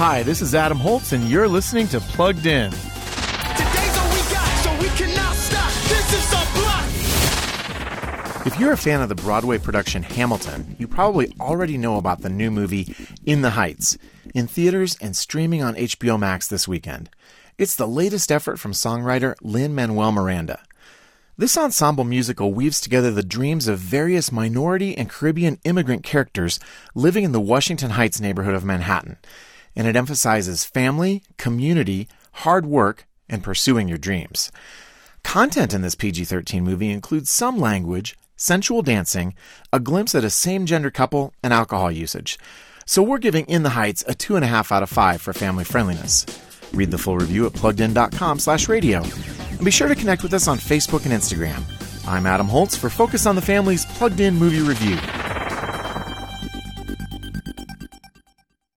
Hi, this is Adam Holz, and you're listening to Plugged In. Today's all we got, so we cannot stop. This is our block. If you're a fan of the Broadway production Hamilton, you probably already know about the new movie In the Heights, in theaters and streaming on HBO Max this weekend. It's the latest effort from songwriter Lin Manuel Miranda. This ensemble musical weaves together the dreams of various minority and Caribbean immigrant characters living in the Washington Heights neighborhood of Manhattan, and it emphasizes family, community, hard work, and pursuing your dreams. Content in this PG 13 movie includes some language, sensual dancing, a glimpse at a same gender couple, and alcohol usage. So we're giving In the Heights a 2.5 out of 5 for family friendliness. Read the full review at pluggedin.com slash radio. And be sure to connect with us on Facebook and Instagram. I'm Adam Holz for Focus on the Family's Plugged In Movie Review.